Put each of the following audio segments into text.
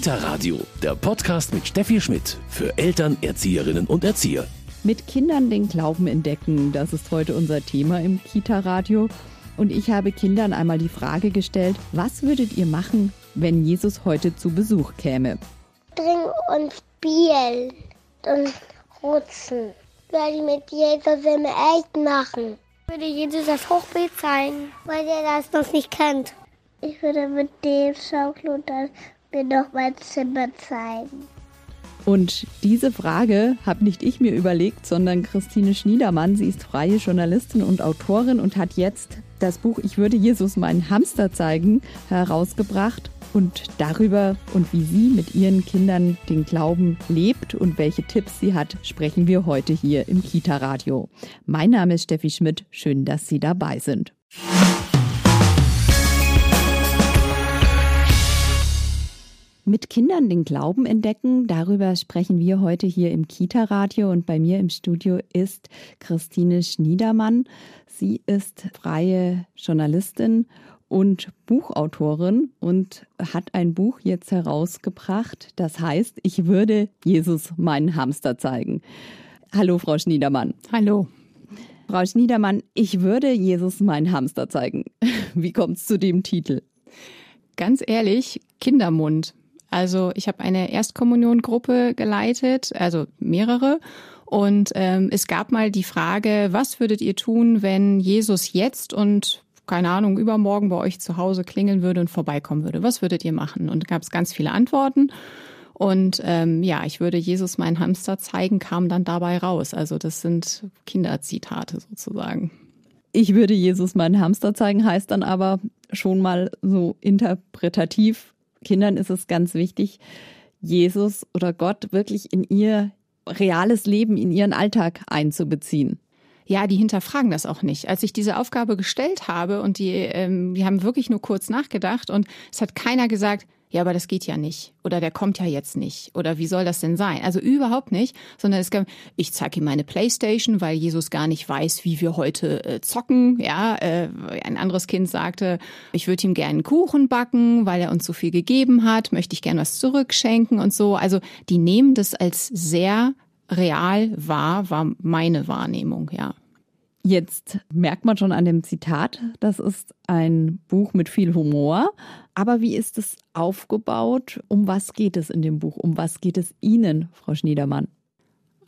Kita Radio, der Podcast mit Steffi Schmidt für Eltern, Erzieherinnen und Erzieher. Mit Kindern den Glauben entdecken, das ist heute unser Thema im Kita Radio. Und ich habe Kindern einmal die Frage gestellt, was würdet ihr machen, wenn Jesus heute zu Besuch käme? Trinken und spielen und rutschen. Würde ich mit Jesus im Echt machen. Ich würde Jesus das Hochbild zeigen, weil er das noch nicht kennt. Ich würde mit dem schaukeln und dann mir noch mein Zimmer zeigen. Und diese Frage habe nicht ich mir überlegt, sondern Christine Schniedermann. Sie ist freie Journalistin und Autorin und hat jetzt das Buch Ich würde Jesus meinen Hamster zeigen herausgebracht. Und darüber und wie sie mit ihren Kindern den Glauben lebt und welche Tipps sie hat, sprechen wir heute hier im Kita Radio. Mein Name ist Steffi Schmidt. Schön, dass Sie dabei sind. Mit Kindern den Glauben entdecken, darüber sprechen wir heute hier im Kita-Radio und bei mir im Studio ist Christine Schniedermann. Sie ist freie Journalistin und Buchautorin und hat ein Buch jetzt herausgebracht, das heißt, ich würde Jesus meinen Hamster zeigen. Hallo, Frau Schniedermann. Hallo. Frau Schniedermann, ich würde Jesus meinen Hamster zeigen. Wie kommt es zu dem Titel? Ganz ehrlich, Kindermund. Also ich habe eine Erstkommuniongruppe geleitet, also mehrere. Und ähm, es gab mal die Frage, was würdet ihr tun, wenn Jesus jetzt und keine Ahnung, übermorgen bei euch zu Hause klingeln würde und vorbeikommen würde? Was würdet ihr machen? Und gab es ganz viele Antworten. Und ähm, ja, ich würde Jesus meinen Hamster zeigen, kam dann dabei raus. Also das sind Kinderzitate sozusagen. Ich würde Jesus meinen Hamster zeigen, heißt dann aber schon mal so interpretativ Kindern ist es ganz wichtig, Jesus oder Gott wirklich in ihr reales Leben, in ihren Alltag einzubeziehen. Ja, die hinterfragen das auch nicht. Als ich diese Aufgabe gestellt habe und die, ähm, die haben wirklich nur kurz nachgedacht und es hat keiner gesagt, ja, aber das geht ja nicht. Oder der kommt ja jetzt nicht. Oder wie soll das denn sein? Also überhaupt nicht, sondern es gab, ich zeige ihm meine Playstation, weil Jesus gar nicht weiß, wie wir heute äh, zocken. Ja, äh, ein anderes Kind sagte, ich würde ihm gerne einen Kuchen backen, weil er uns so viel gegeben hat, möchte ich gerne was zurückschenken und so. Also die nehmen das als sehr real wahr, war meine Wahrnehmung, ja. Jetzt merkt man schon an dem Zitat, das ist ein Buch mit viel Humor. Aber wie ist es aufgebaut? Um was geht es in dem Buch? Um was geht es Ihnen, Frau Schniedermann?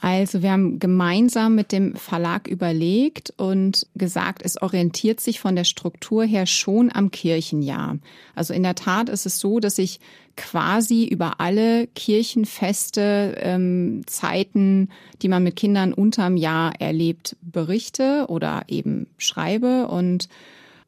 Also wir haben gemeinsam mit dem Verlag überlegt und gesagt, es orientiert sich von der Struktur her schon am Kirchenjahr. Also in der Tat ist es so, dass ich quasi über alle Kirchenfeste, ähm, Zeiten, die man mit Kindern unterm Jahr erlebt, berichte oder eben schreibe. Und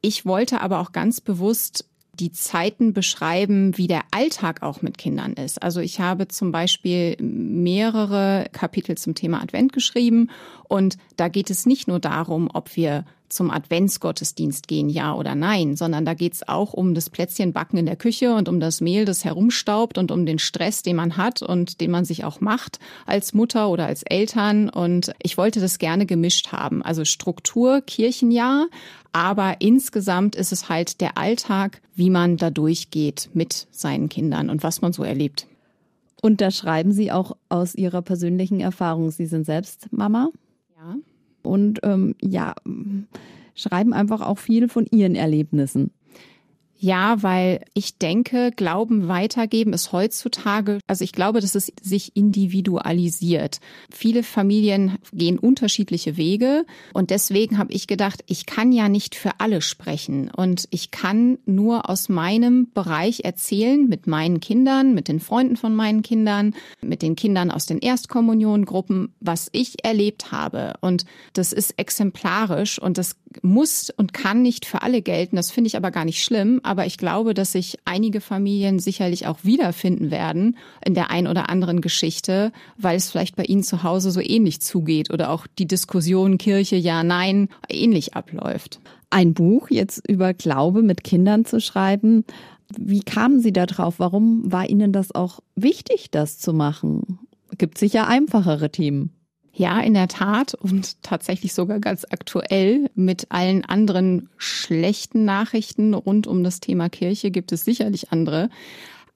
ich wollte aber auch ganz bewusst die Zeiten beschreiben, wie der Alltag auch mit Kindern ist. Also ich habe zum Beispiel mehrere Kapitel zum Thema Advent geschrieben und da geht es nicht nur darum, ob wir zum Adventsgottesdienst gehen, ja oder nein, sondern da geht es auch um das Plätzchenbacken in der Küche und um das Mehl, das herumstaubt und um den Stress, den man hat und den man sich auch macht als Mutter oder als Eltern. Und ich wollte das gerne gemischt haben. Also Struktur, Kirchenjahr, aber insgesamt ist es halt der Alltag, wie man da durchgeht mit seinen Kindern und was man so erlebt. Und da schreiben Sie auch aus Ihrer persönlichen Erfahrung. Sie sind selbst Mama. Ja. Und ähm, ja, schreiben einfach auch viel von Ihren Erlebnissen. Ja, weil ich denke, Glauben weitergeben ist heutzutage, also ich glaube, dass es sich individualisiert. Viele Familien gehen unterschiedliche Wege und deswegen habe ich gedacht, ich kann ja nicht für alle sprechen und ich kann nur aus meinem Bereich erzählen mit meinen Kindern, mit den Freunden von meinen Kindern, mit den Kindern aus den Erstkommunionengruppen, was ich erlebt habe und das ist exemplarisch und das muss und kann nicht für alle gelten. Das finde ich aber gar nicht schlimm. Aber ich glaube, dass sich einige Familien sicherlich auch wiederfinden werden in der ein oder anderen Geschichte, weil es vielleicht bei ihnen zu Hause so ähnlich zugeht oder auch die Diskussion Kirche, ja, nein, ähnlich abläuft. Ein Buch jetzt über Glaube mit Kindern zu schreiben. Wie kamen Sie da drauf? Warum war Ihnen das auch wichtig, das zu machen? Gibt sicher einfachere Themen. Ja, in der Tat und tatsächlich sogar ganz aktuell mit allen anderen schlechten Nachrichten rund um das Thema Kirche gibt es sicherlich andere.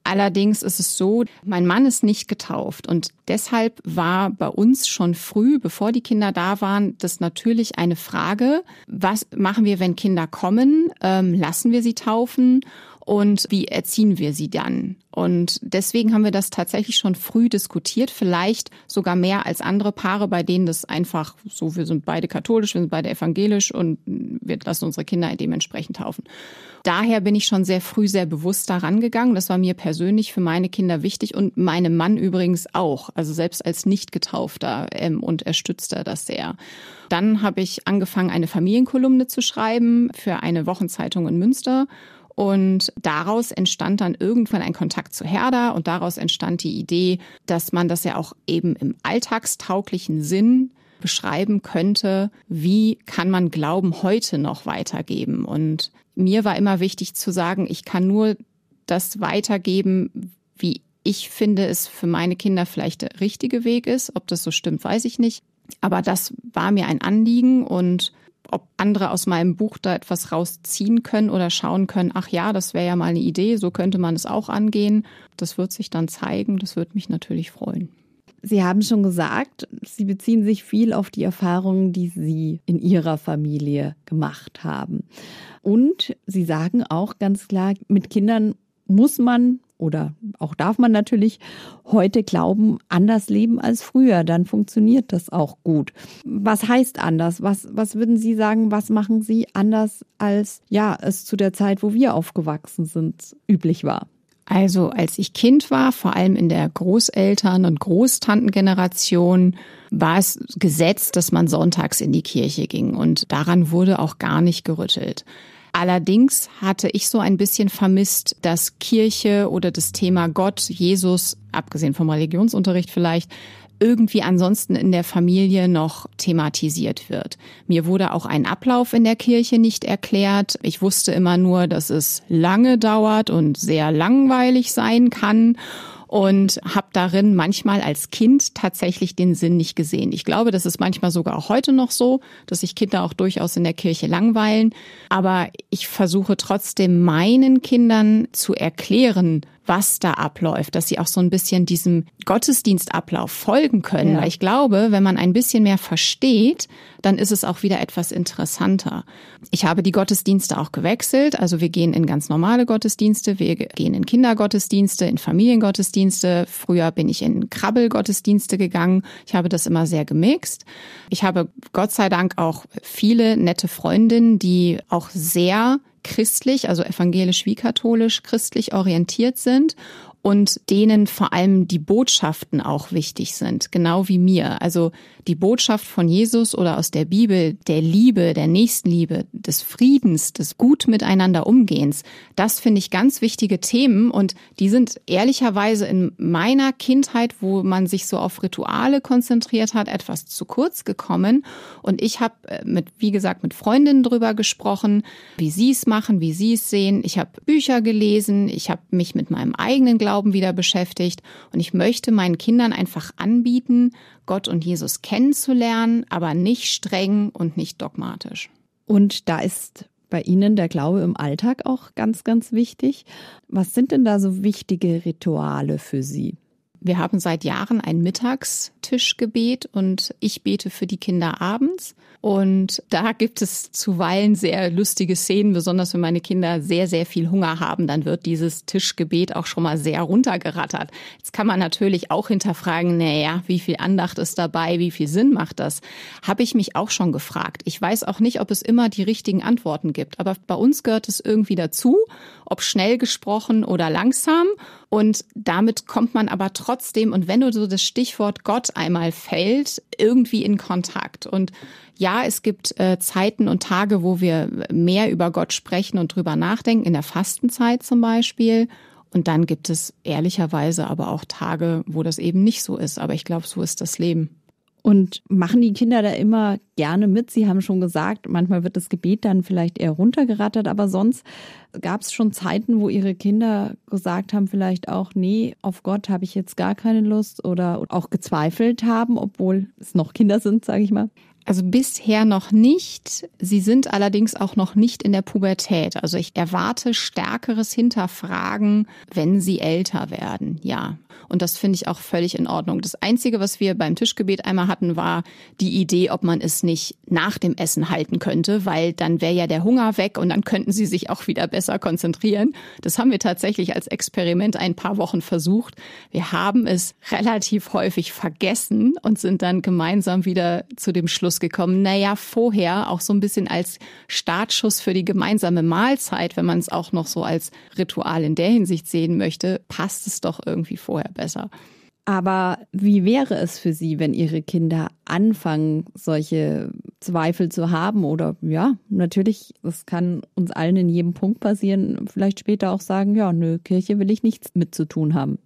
Allerdings ist es so, mein Mann ist nicht getauft und deshalb war bei uns schon früh, bevor die Kinder da waren, das natürlich eine Frage, was machen wir, wenn Kinder kommen? Ähm, lassen wir sie taufen? Und wie erziehen wir sie dann? Und deswegen haben wir das tatsächlich schon früh diskutiert, vielleicht sogar mehr als andere Paare, bei denen das einfach so, wir sind beide katholisch, wir sind beide evangelisch und wir lassen unsere Kinder dementsprechend taufen. Daher bin ich schon sehr früh sehr bewusst daran gegangen. Das war mir persönlich für meine Kinder wichtig und meinem Mann übrigens auch. Also selbst als nicht getaufter ähm, und er das sehr. Dann habe ich angefangen, eine Familienkolumne zu schreiben für eine Wochenzeitung in Münster und daraus entstand dann irgendwann ein Kontakt zu Herder und daraus entstand die Idee, dass man das ja auch eben im alltagstauglichen Sinn beschreiben könnte, wie kann man Glauben heute noch weitergeben. Und mir war immer wichtig zu sagen, ich kann nur das weitergeben, wie ich finde, es für meine Kinder vielleicht der richtige Weg ist. Ob das so stimmt, weiß ich nicht. Aber das war mir ein Anliegen und ob andere aus meinem Buch da etwas rausziehen können oder schauen können, ach ja, das wäre ja mal eine Idee, so könnte man es auch angehen. Das wird sich dann zeigen, das würde mich natürlich freuen. Sie haben schon gesagt, Sie beziehen sich viel auf die Erfahrungen, die Sie in Ihrer Familie gemacht haben. Und Sie sagen auch ganz klar, mit Kindern muss man oder auch darf man natürlich heute glauben, anders leben als früher. Dann funktioniert das auch gut. Was heißt anders? Was, was würden Sie sagen, was machen Sie anders als ja, es zu der Zeit, wo wir aufgewachsen sind, üblich war? Also als ich Kind war, vor allem in der Großeltern- und Großtantengeneration, war es gesetzt, dass man sonntags in die Kirche ging und daran wurde auch gar nicht gerüttelt. Allerdings hatte ich so ein bisschen vermisst, dass Kirche oder das Thema Gott, Jesus, abgesehen vom Religionsunterricht vielleicht, irgendwie ansonsten in der Familie noch thematisiert wird. Mir wurde auch ein Ablauf in der Kirche nicht erklärt. Ich wusste immer nur, dass es lange dauert und sehr langweilig sein kann und habe darin manchmal als Kind tatsächlich den Sinn nicht gesehen. Ich glaube, das ist manchmal sogar auch heute noch so, dass sich Kinder auch durchaus in der Kirche langweilen. Aber ich versuche trotzdem meinen Kindern zu erklären, was da abläuft, dass sie auch so ein bisschen diesem Gottesdienstablauf folgen können. Ja. Weil ich glaube, wenn man ein bisschen mehr versteht, dann ist es auch wieder etwas interessanter. Ich habe die Gottesdienste auch gewechselt. Also wir gehen in ganz normale Gottesdienste, wir gehen in Kindergottesdienste, in Familiengottesdienste. Früher bin ich in Krabbelgottesdienste gegangen. Ich habe das immer sehr gemixt. Ich habe Gott sei Dank auch viele nette Freundinnen, die auch sehr christlich, also evangelisch wie katholisch, christlich orientiert sind und denen vor allem die Botschaften auch wichtig sind, genau wie mir. Also die Botschaft von Jesus oder aus der Bibel, der Liebe, der Nächstenliebe, des Friedens, des gut miteinander Umgehens, das finde ich ganz wichtige Themen und die sind ehrlicherweise in meiner Kindheit, wo man sich so auf Rituale konzentriert hat, etwas zu kurz gekommen. Und ich habe äh, mit, wie gesagt, mit Freundinnen drüber gesprochen, wie sie es machen, wie sie es sehen. Ich habe Bücher gelesen, ich habe mich mit meinem eigenen Glauben wieder beschäftigt und ich möchte meinen Kindern einfach anbieten, Gott und Jesus kennenzulernen, aber nicht streng und nicht dogmatisch. Und da ist bei Ihnen der Glaube im Alltag auch ganz, ganz wichtig. Was sind denn da so wichtige Rituale für Sie? Wir haben seit Jahren ein Mittagstischgebet und ich bete für die Kinder abends. Und da gibt es zuweilen sehr lustige Szenen, besonders wenn meine Kinder sehr, sehr viel Hunger haben, dann wird dieses Tischgebet auch schon mal sehr runtergerattert. Jetzt kann man natürlich auch hinterfragen, naja, wie viel Andacht ist dabei, wie viel Sinn macht das? Habe ich mich auch schon gefragt. Ich weiß auch nicht, ob es immer die richtigen Antworten gibt, aber bei uns gehört es irgendwie dazu, ob schnell gesprochen oder langsam. Und damit kommt man aber trotzdem, und wenn du so das Stichwort Gott einmal fällt, irgendwie in Kontakt. Und ja, es gibt äh, Zeiten und Tage, wo wir mehr über Gott sprechen und drüber nachdenken, in der Fastenzeit zum Beispiel. Und dann gibt es ehrlicherweise aber auch Tage, wo das eben nicht so ist. Aber ich glaube, so ist das Leben. Und machen die Kinder da immer gerne mit? Sie haben schon gesagt, manchmal wird das Gebet dann vielleicht eher runtergerattert, aber sonst gab es schon Zeiten, wo ihre Kinder gesagt haben, vielleicht auch, nee, auf Gott habe ich jetzt gar keine Lust oder auch gezweifelt haben, obwohl es noch Kinder sind, sage ich mal. Also bisher noch nicht. Sie sind allerdings auch noch nicht in der Pubertät. Also ich erwarte stärkeres Hinterfragen, wenn sie älter werden. Ja. Und das finde ich auch völlig in Ordnung. Das Einzige, was wir beim Tischgebet einmal hatten, war die Idee, ob man es nicht nach dem Essen halten könnte, weil dann wäre ja der Hunger weg und dann könnten sie sich auch wieder besser konzentrieren. Das haben wir tatsächlich als Experiment ein paar Wochen versucht. Wir haben es relativ häufig vergessen und sind dann gemeinsam wieder zu dem Schluss gekommen, naja, vorher auch so ein bisschen als Startschuss für die gemeinsame Mahlzeit, wenn man es auch noch so als Ritual in der Hinsicht sehen möchte, passt es doch irgendwie vorher besser. Aber wie wäre es für Sie, wenn Ihre Kinder anfangen, solche Zweifel zu haben? Oder ja, natürlich, das kann uns allen in jedem Punkt passieren, vielleicht später auch sagen, ja, nö, Kirche will ich nichts mit zu tun haben.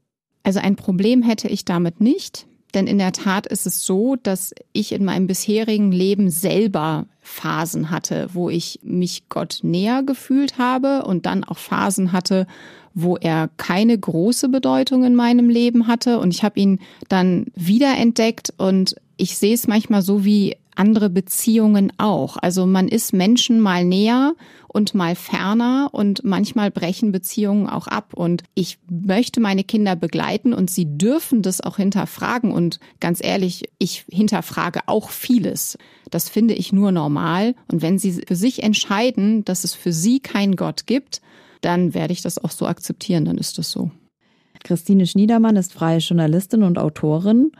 Also ein Problem hätte ich damit nicht. Denn in der Tat ist es so, dass ich in meinem bisherigen Leben selber Phasen hatte, wo ich mich Gott näher gefühlt habe und dann auch Phasen hatte, wo er keine große Bedeutung in meinem Leben hatte. Und ich habe ihn dann wiederentdeckt und ich sehe es manchmal so wie andere Beziehungen auch. Also man ist Menschen mal näher und mal ferner und manchmal brechen Beziehungen auch ab. Und ich möchte meine Kinder begleiten und sie dürfen das auch hinterfragen. Und ganz ehrlich, ich hinterfrage auch vieles. Das finde ich nur normal. Und wenn sie für sich entscheiden, dass es für sie keinen Gott gibt, dann werde ich das auch so akzeptieren. Dann ist das so. Christine Schniedermann ist freie Journalistin und Autorin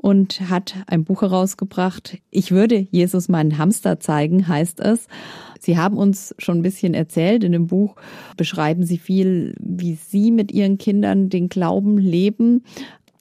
und hat ein Buch herausgebracht. Ich würde Jesus meinen Hamster zeigen, heißt es. Sie haben uns schon ein bisschen erzählt. In dem Buch beschreiben Sie viel, wie Sie mit Ihren Kindern den Glauben leben.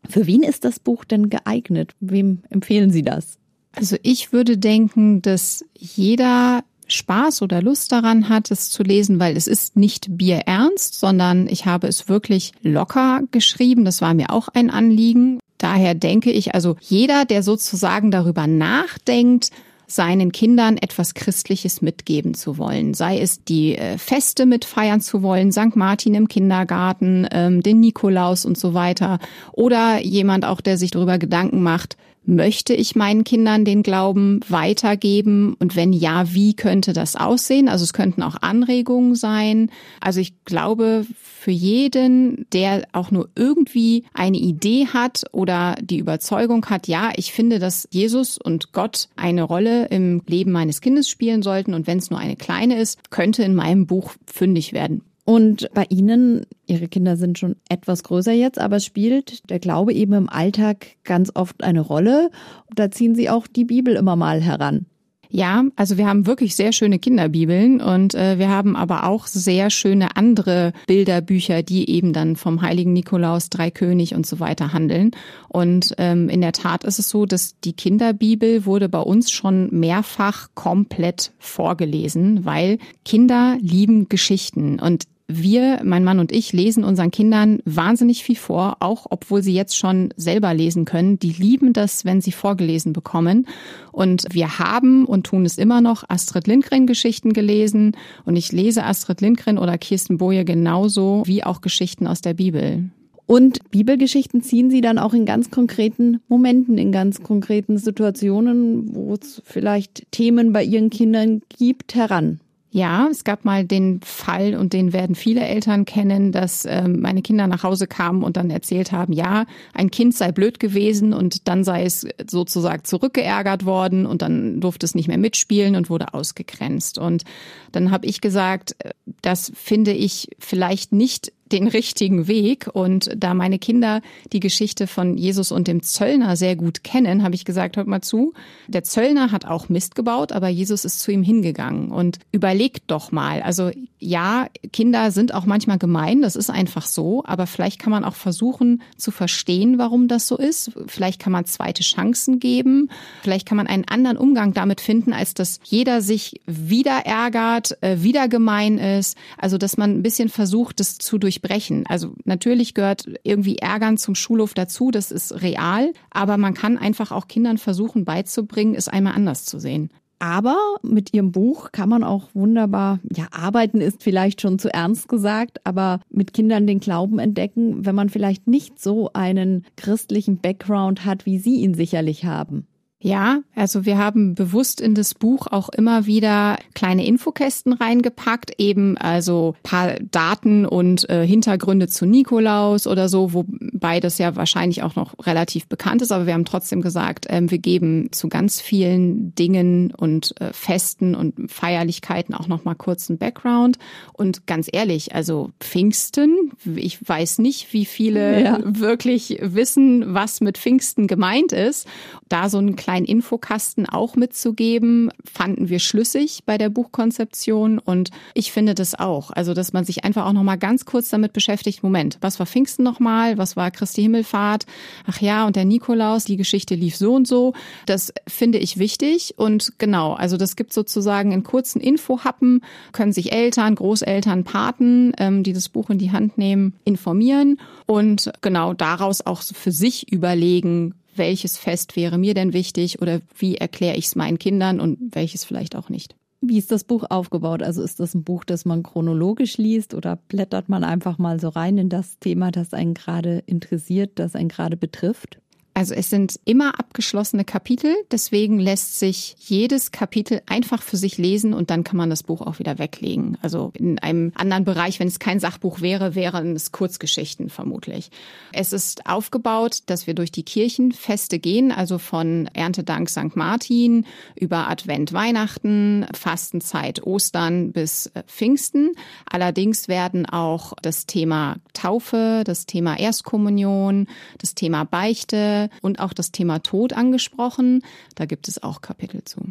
Für wen ist das Buch denn geeignet? Wem empfehlen Sie das? Also ich würde denken, dass jeder Spaß oder Lust daran hat, es zu lesen, weil es ist nicht bierernst, sondern ich habe es wirklich locker geschrieben. Das war mir auch ein Anliegen. Daher denke ich, also jeder, der sozusagen darüber nachdenkt, seinen Kindern etwas Christliches mitgeben zu wollen. Sei es die äh, Feste mitfeiern zu wollen, St. Martin im Kindergarten, ähm, den Nikolaus und so weiter. Oder jemand auch, der sich darüber Gedanken macht, Möchte ich meinen Kindern den Glauben weitergeben? Und wenn ja, wie könnte das aussehen? Also es könnten auch Anregungen sein. Also ich glaube, für jeden, der auch nur irgendwie eine Idee hat oder die Überzeugung hat, ja, ich finde, dass Jesus und Gott eine Rolle im Leben meines Kindes spielen sollten. Und wenn es nur eine kleine ist, könnte in meinem Buch fündig werden. Und bei Ihnen, Ihre Kinder sind schon etwas größer jetzt, aber spielt der Glaube eben im Alltag ganz oft eine Rolle. Da ziehen Sie auch die Bibel immer mal heran. Ja, also wir haben wirklich sehr schöne Kinderbibeln und äh, wir haben aber auch sehr schöne andere Bilderbücher, die eben dann vom heiligen Nikolaus, Dreikönig und so weiter handeln. Und ähm, in der Tat ist es so, dass die Kinderbibel wurde bei uns schon mehrfach komplett vorgelesen, weil Kinder lieben Geschichten und wir, mein Mann und ich, lesen unseren Kindern wahnsinnig viel vor, auch obwohl sie jetzt schon selber lesen können. Die lieben das, wenn sie vorgelesen bekommen. Und wir haben und tun es immer noch Astrid Lindgren Geschichten gelesen. Und ich lese Astrid Lindgren oder Kirsten Boje genauso wie auch Geschichten aus der Bibel. Und Bibelgeschichten ziehen Sie dann auch in ganz konkreten Momenten, in ganz konkreten Situationen, wo es vielleicht Themen bei Ihren Kindern gibt, heran. Ja, es gab mal den Fall, und den werden viele Eltern kennen, dass ähm, meine Kinder nach Hause kamen und dann erzählt haben, ja, ein Kind sei blöd gewesen und dann sei es sozusagen zurückgeärgert worden und dann durfte es nicht mehr mitspielen und wurde ausgegrenzt. Und dann habe ich gesagt, äh, das finde ich vielleicht nicht den richtigen Weg. Und da meine Kinder die Geschichte von Jesus und dem Zöllner sehr gut kennen, habe ich gesagt, hört mal zu, der Zöllner hat auch Mist gebaut, aber Jesus ist zu ihm hingegangen. Und überlegt doch mal, also ja, Kinder sind auch manchmal gemein, das ist einfach so, aber vielleicht kann man auch versuchen zu verstehen, warum das so ist. Vielleicht kann man zweite Chancen geben. Vielleicht kann man einen anderen Umgang damit finden, als dass jeder sich wieder ärgert, äh, wieder gemein ist. Also, dass man ein bisschen versucht, das zu durch durchbrechen. Also natürlich gehört irgendwie Ärgern zum Schulhof dazu, das ist real, aber man kann einfach auch Kindern versuchen beizubringen, es einmal anders zu sehen. Aber mit ihrem Buch kann man auch wunderbar, ja, arbeiten ist vielleicht schon zu ernst gesagt, aber mit Kindern den Glauben entdecken, wenn man vielleicht nicht so einen christlichen Background hat, wie Sie ihn sicherlich haben. Ja, also wir haben bewusst in das Buch auch immer wieder kleine Infokästen reingepackt, eben also paar Daten und äh, Hintergründe zu Nikolaus oder so, wobei das ja wahrscheinlich auch noch relativ bekannt ist, aber wir haben trotzdem gesagt, ähm, wir geben zu ganz vielen Dingen und äh, Festen und Feierlichkeiten auch noch mal kurz einen Background und ganz ehrlich, also Pfingsten, ich weiß nicht, wie viele ja. wirklich wissen, was mit Pfingsten gemeint ist. Da so ein kleinen Infokasten auch mitzugeben, fanden wir schlüssig bei der Buchkonzeption und ich finde das auch. Also, dass man sich einfach auch noch mal ganz kurz damit beschäftigt. Moment, was war Pfingsten noch mal? Was war Christi Himmelfahrt? Ach ja, und der Nikolaus, die Geschichte lief so und so. Das finde ich wichtig und genau, also das gibt sozusagen in kurzen Infohappen, können sich Eltern, Großeltern, Paten, ähm, die das Buch in die Hand nehmen, informieren und genau daraus auch für sich überlegen, welches Fest wäre mir denn wichtig oder wie erkläre ich es meinen Kindern und welches vielleicht auch nicht. Wie ist das Buch aufgebaut? Also ist das ein Buch, das man chronologisch liest oder blättert man einfach mal so rein in das Thema, das einen gerade interessiert, das einen gerade betrifft? Also es sind immer abgeschlossene Kapitel, deswegen lässt sich jedes Kapitel einfach für sich lesen und dann kann man das Buch auch wieder weglegen. Also in einem anderen Bereich, wenn es kein Sachbuch wäre, wären es Kurzgeschichten vermutlich. Es ist aufgebaut, dass wir durch die Kirchenfeste gehen, also von Erntedank St. Martin über Advent Weihnachten, Fastenzeit Ostern bis äh, Pfingsten. Allerdings werden auch das Thema Taufe, das Thema Erstkommunion, das Thema Beichte, und auch das Thema Tod angesprochen. Da gibt es auch Kapitel zu.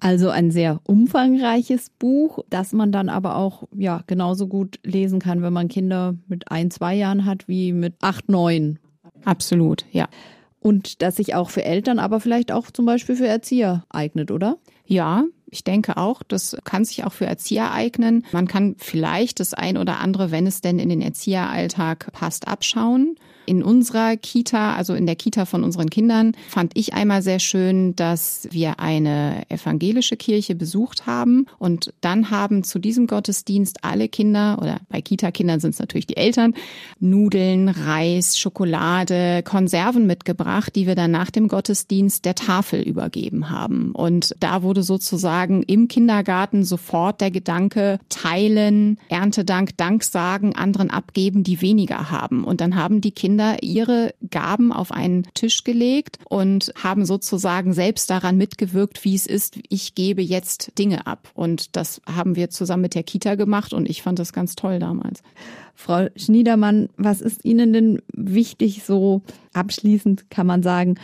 Also ein sehr umfangreiches Buch, das man dann aber auch ja genauso gut lesen kann, wenn man Kinder mit ein, zwei Jahren hat wie mit acht, neun. Absolut, ja. Und das sich auch für Eltern, aber vielleicht auch zum Beispiel für Erzieher eignet, oder? Ja, ich denke auch, das kann sich auch für Erzieher eignen. Man kann vielleicht das ein oder andere, wenn es denn in den Erzieheralltag passt, abschauen. In unserer Kita, also in der Kita von unseren Kindern, fand ich einmal sehr schön, dass wir eine evangelische Kirche besucht haben und dann haben zu diesem Gottesdienst alle Kinder oder bei Kita-Kindern sind es natürlich die Eltern Nudeln, Reis, Schokolade, Konserven mitgebracht, die wir dann nach dem Gottesdienst der Tafel übergeben haben. Und da wurde sozusagen im Kindergarten sofort der Gedanke teilen, Erntedank, Dank sagen, anderen abgeben, die weniger haben. Und dann haben die Kinder Kinder ihre Gaben auf einen Tisch gelegt und haben sozusagen selbst daran mitgewirkt, wie es ist, ich gebe jetzt Dinge ab. Und das haben wir zusammen mit der Kita gemacht und ich fand das ganz toll damals. Frau Schniedermann, was ist Ihnen denn wichtig, so abschließend kann man sagen,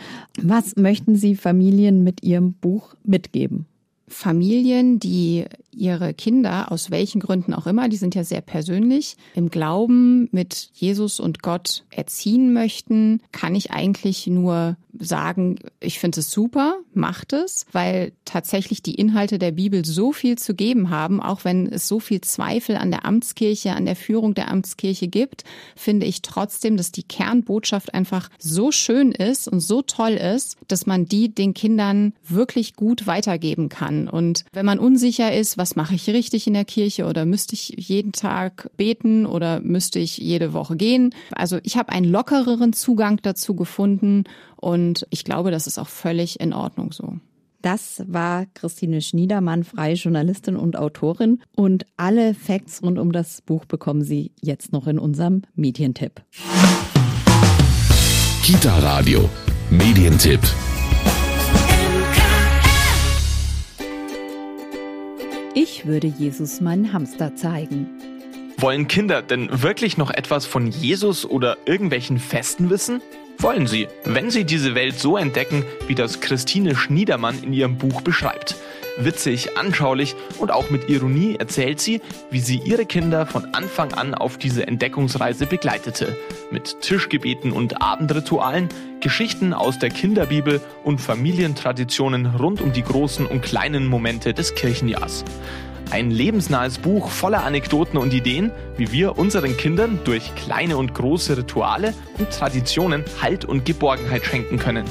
was möchten Sie Familien mit Ihrem Buch mitgeben? Familien, die ihre Kinder, aus welchen Gründen auch immer, die sind ja sehr persönlich, im Glauben mit Jesus und Gott erziehen möchten, kann ich eigentlich nur sagen, ich finde es super, macht es, weil tatsächlich die Inhalte der Bibel so viel zu geben haben, auch wenn es so viel Zweifel an der Amtskirche, an der Führung der Amtskirche gibt, finde ich trotzdem, dass die Kernbotschaft einfach so schön ist und so toll ist, dass man die den Kindern wirklich gut weitergeben kann. Und wenn man unsicher ist, was mache ich richtig in der Kirche oder müsste ich jeden Tag beten oder müsste ich jede Woche gehen? Also ich habe einen lockereren Zugang dazu gefunden und ich glaube, das ist auch völlig in Ordnung so. Das war Christine Schniedermann, freie Journalistin und Autorin. Und alle Facts rund um das Buch bekommen Sie jetzt noch in unserem Medientipp. Kita Radio, Medientipp. Ich würde Jesus meinen Hamster zeigen. Wollen Kinder denn wirklich noch etwas von Jesus oder irgendwelchen Festen wissen? Wollen sie, wenn sie diese Welt so entdecken, wie das Christine Schniedermann in ihrem Buch beschreibt. Witzig, anschaulich und auch mit Ironie erzählt sie, wie sie ihre Kinder von Anfang an auf diese Entdeckungsreise begleitete. Mit Tischgebeten und Abendritualen, Geschichten aus der Kinderbibel und Familientraditionen rund um die großen und kleinen Momente des Kirchenjahrs. Ein lebensnahes Buch voller Anekdoten und Ideen, wie wir unseren Kindern durch kleine und große Rituale und Traditionen Halt und Geborgenheit schenken können.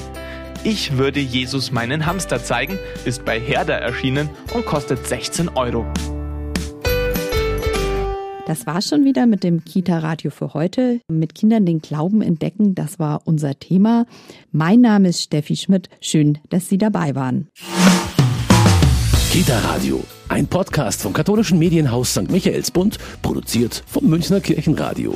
Ich würde Jesus meinen Hamster zeigen, ist bei Herder erschienen und kostet 16 Euro. Das war's schon wieder mit dem Kita-Radio für heute. Mit Kindern den Glauben entdecken, das war unser Thema. Mein Name ist Steffi Schmidt. Schön, dass Sie dabei waren. Kita Radio, ein Podcast vom katholischen Medienhaus St. Michaelsbund, produziert vom Münchner Kirchenradio.